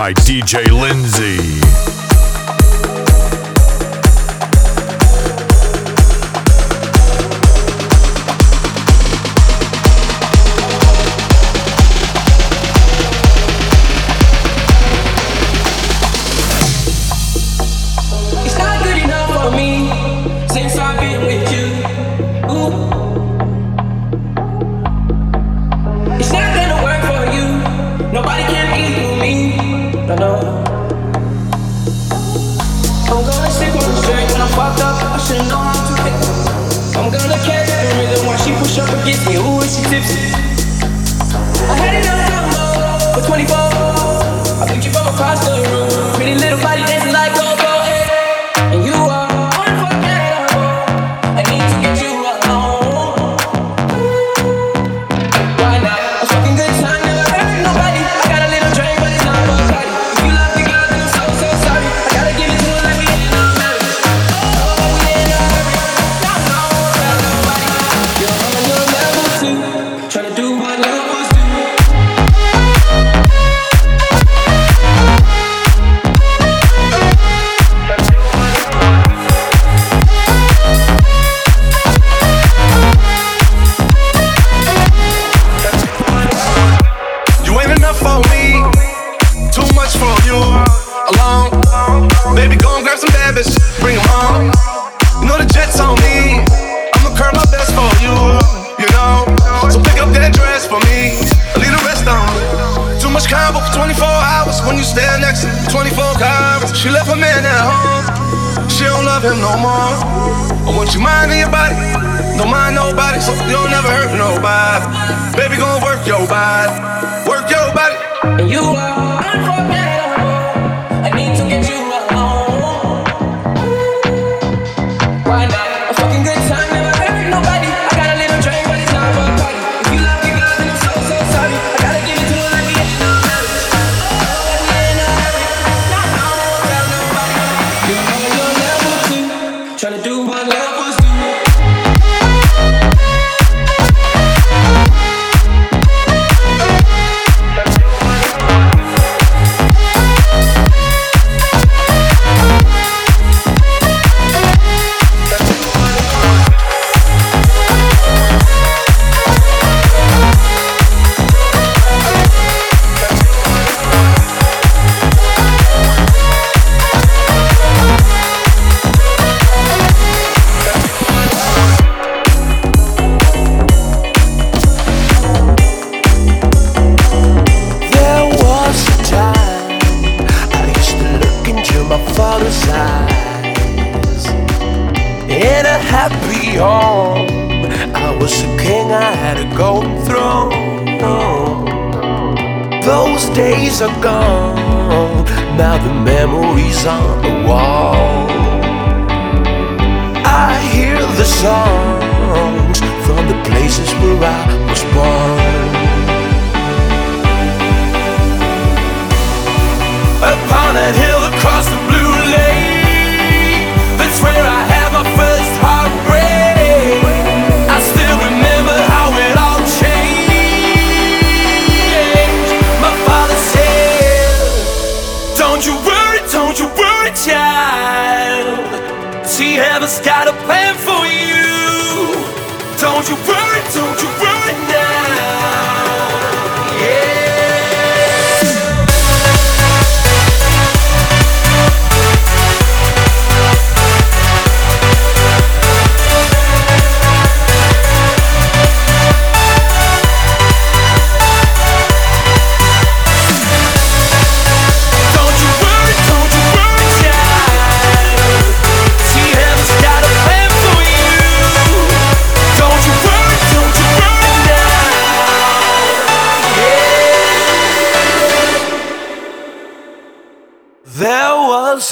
by DJ Lindsay.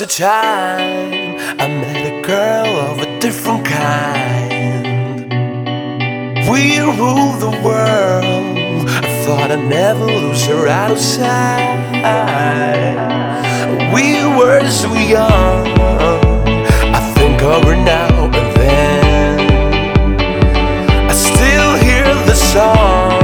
A time I met a girl of a different kind. We rule the world. I thought I'd never lose her out of sight. We were so young. I think of her now and then. I still hear the songs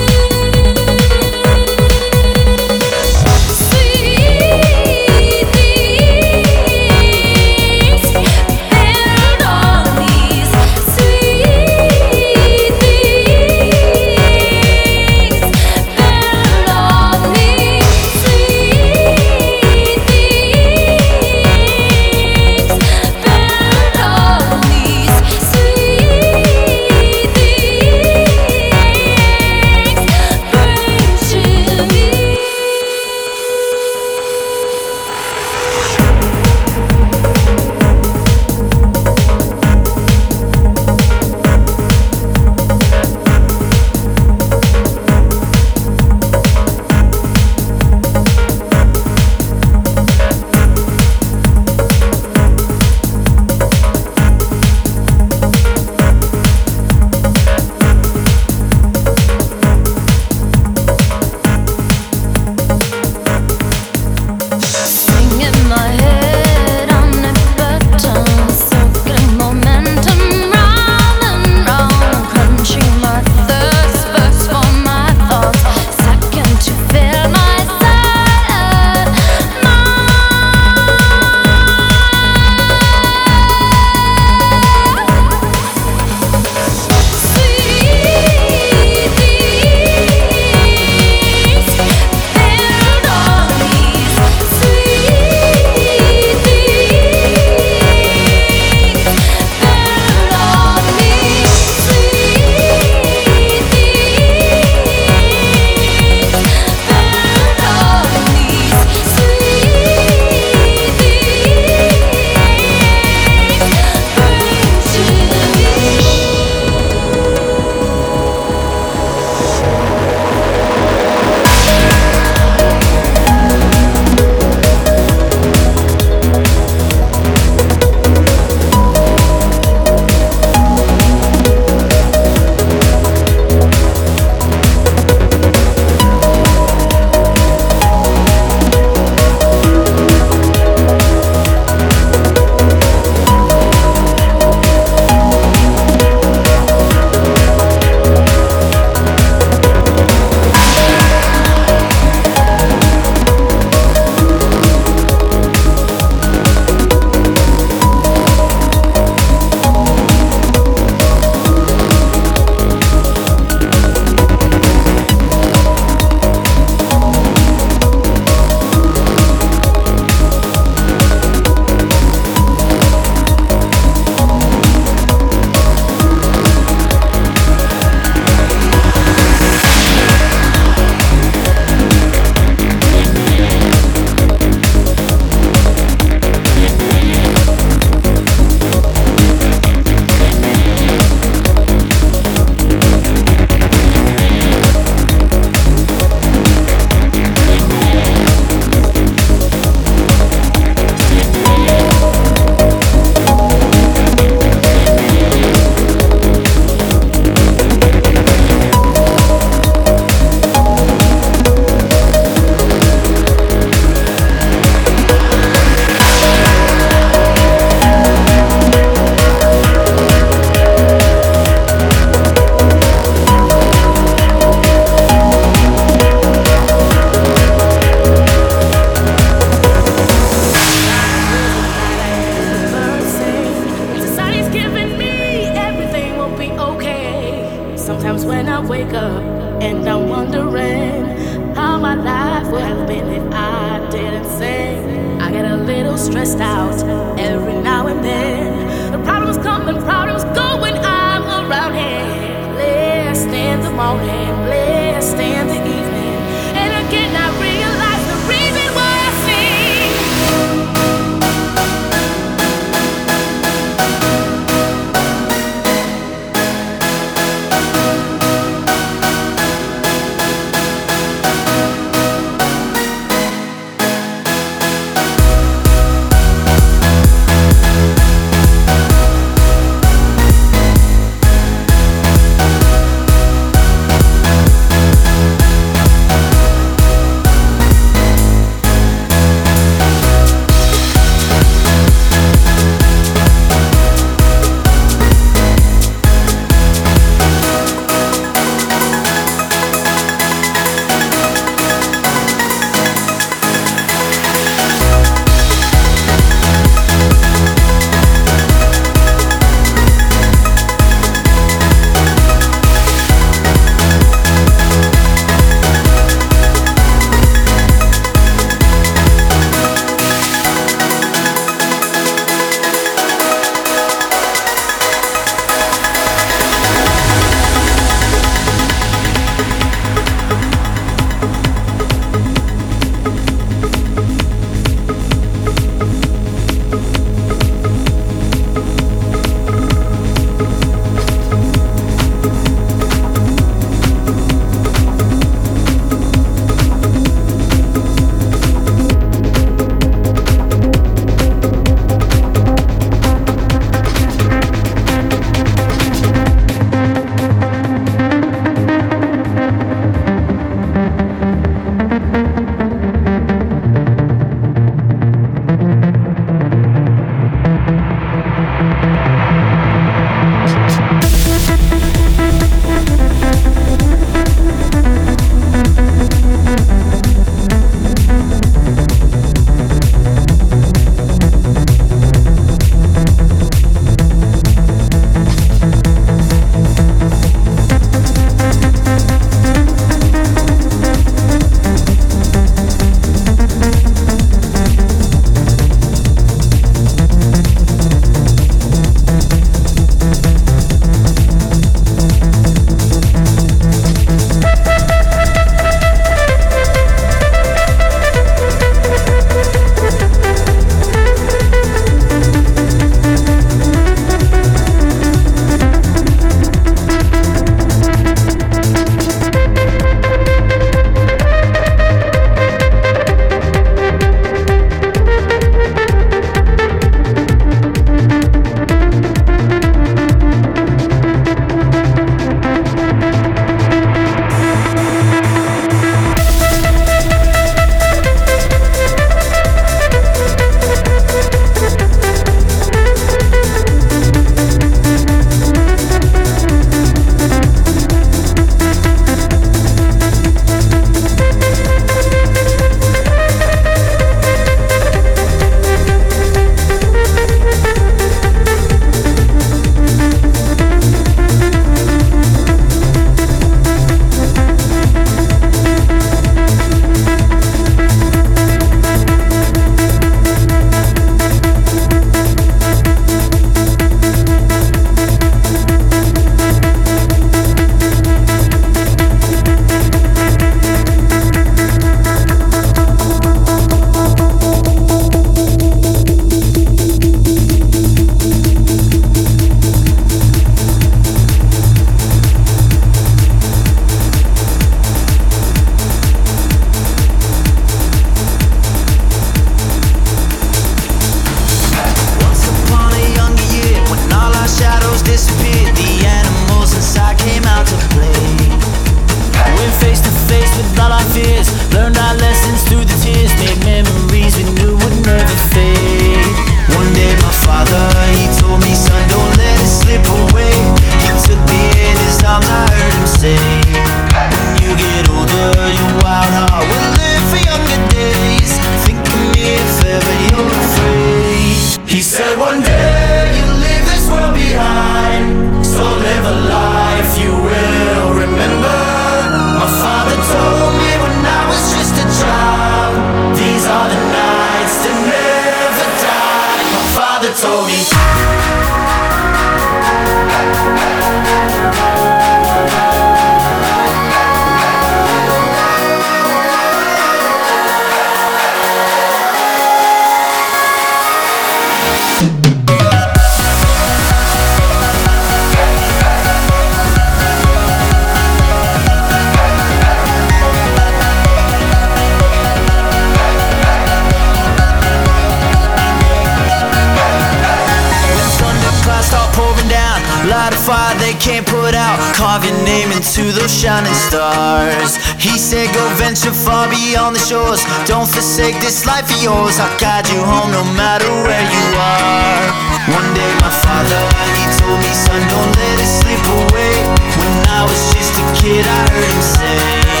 said go venture far beyond the shores. Don't forsake this life of yours. I'll guide you home no matter where you are. One day my father, he told me, son, don't let it slip away. When I was just a kid, I heard him say.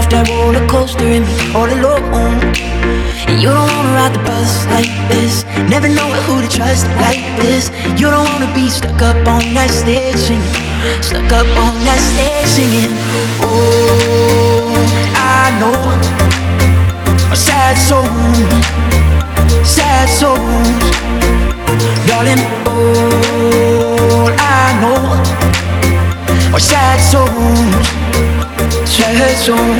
Off that roller coaster and be all alone. And you don't wanna ride the bus like this, never know who to trust like this. You don't wanna be stuck up on that stage singing, stuck up on that stage singing. Oh, I know a sad soul sad souls, darling. All I know are sad souls, sad souls.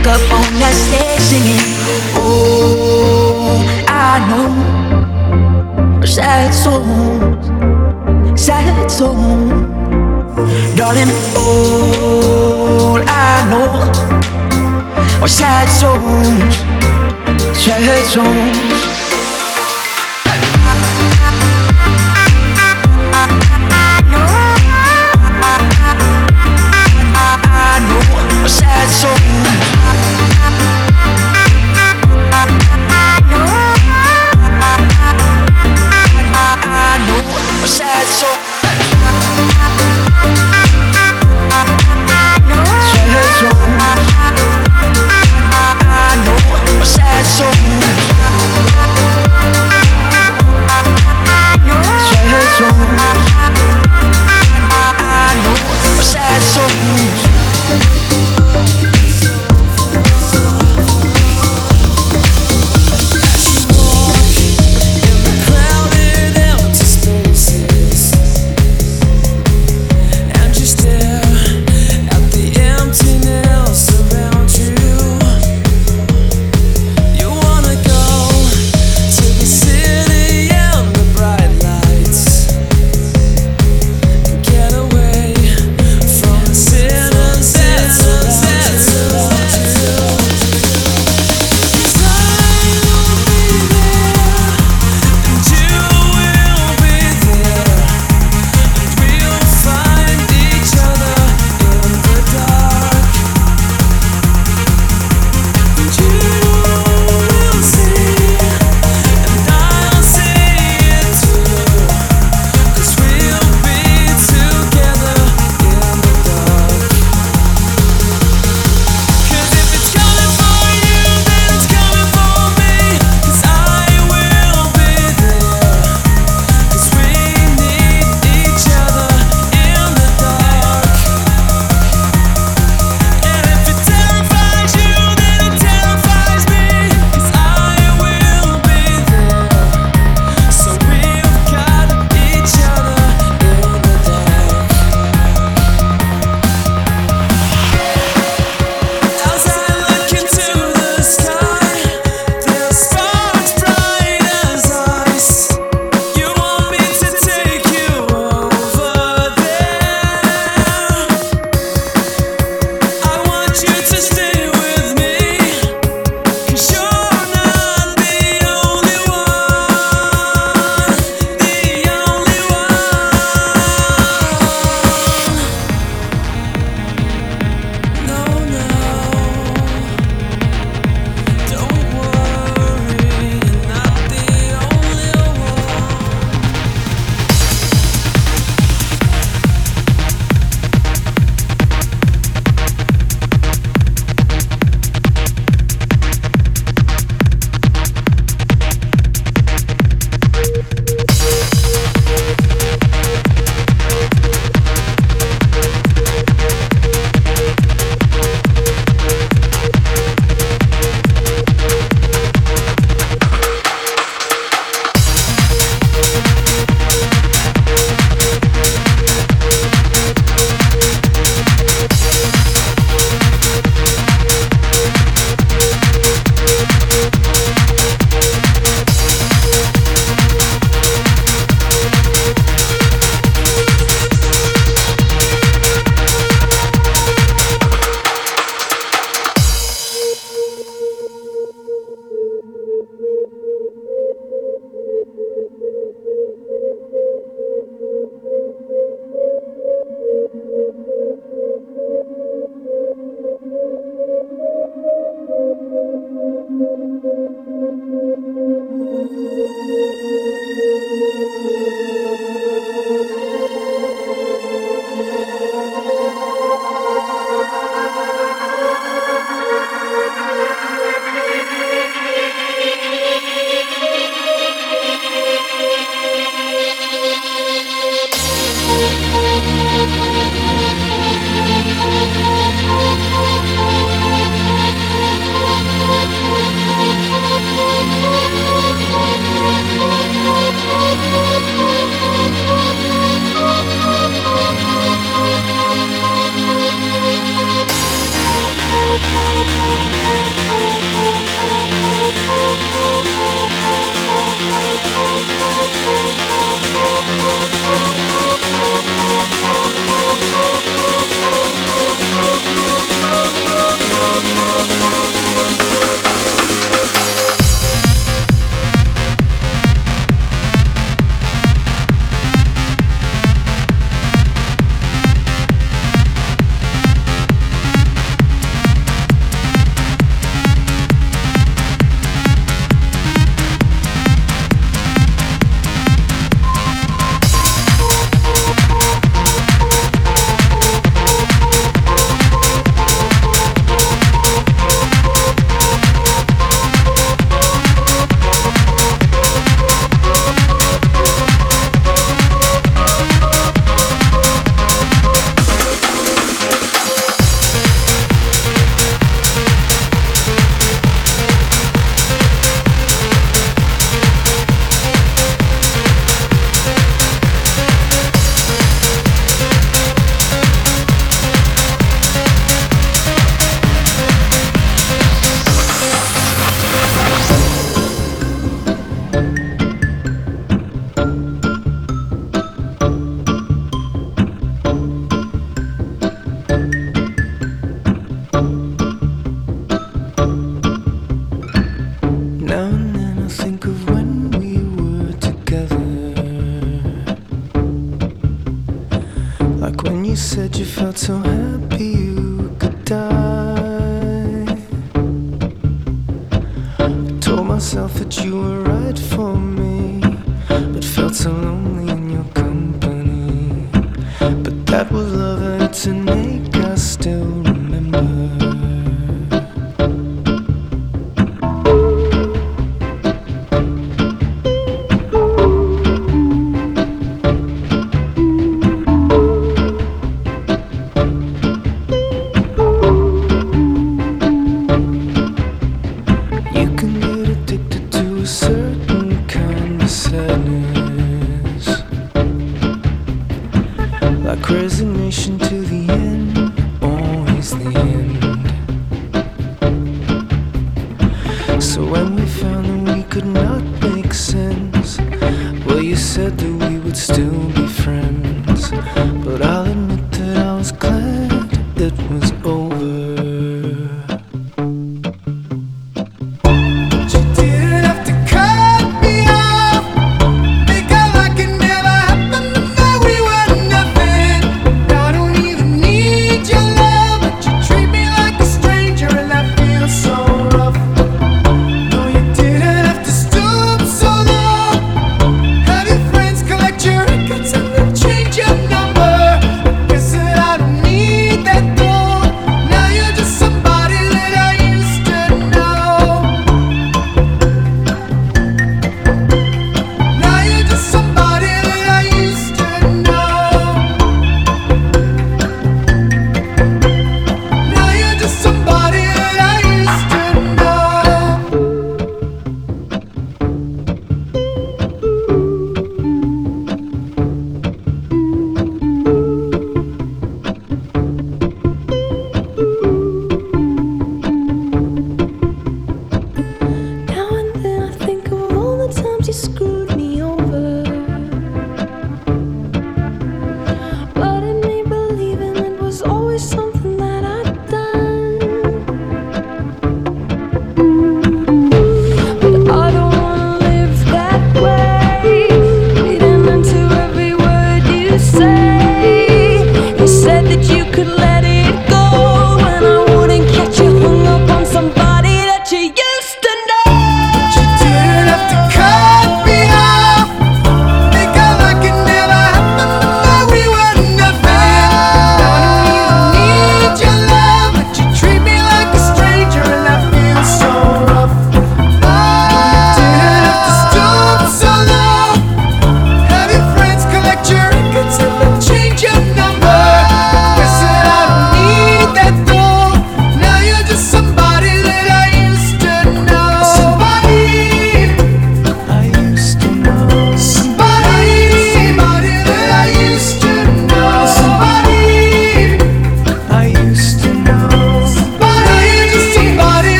Stuck up on that stage singing. Oh, I know. Sad souls, sad souls. Darling, all I know are sad souls, sad souls.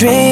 Dream,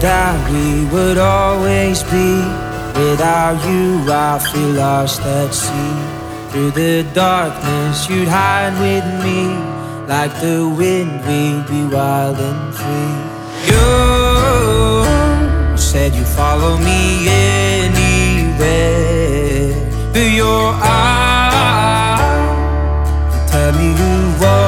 that we would always be. Without you, I feel lost at sea. Through the darkness, you'd hide with me. Like the wind, we'd be wild and free. You said you'd follow me anywhere, but your eyes tell me you were.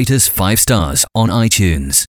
Rate us 5 stars on iTunes.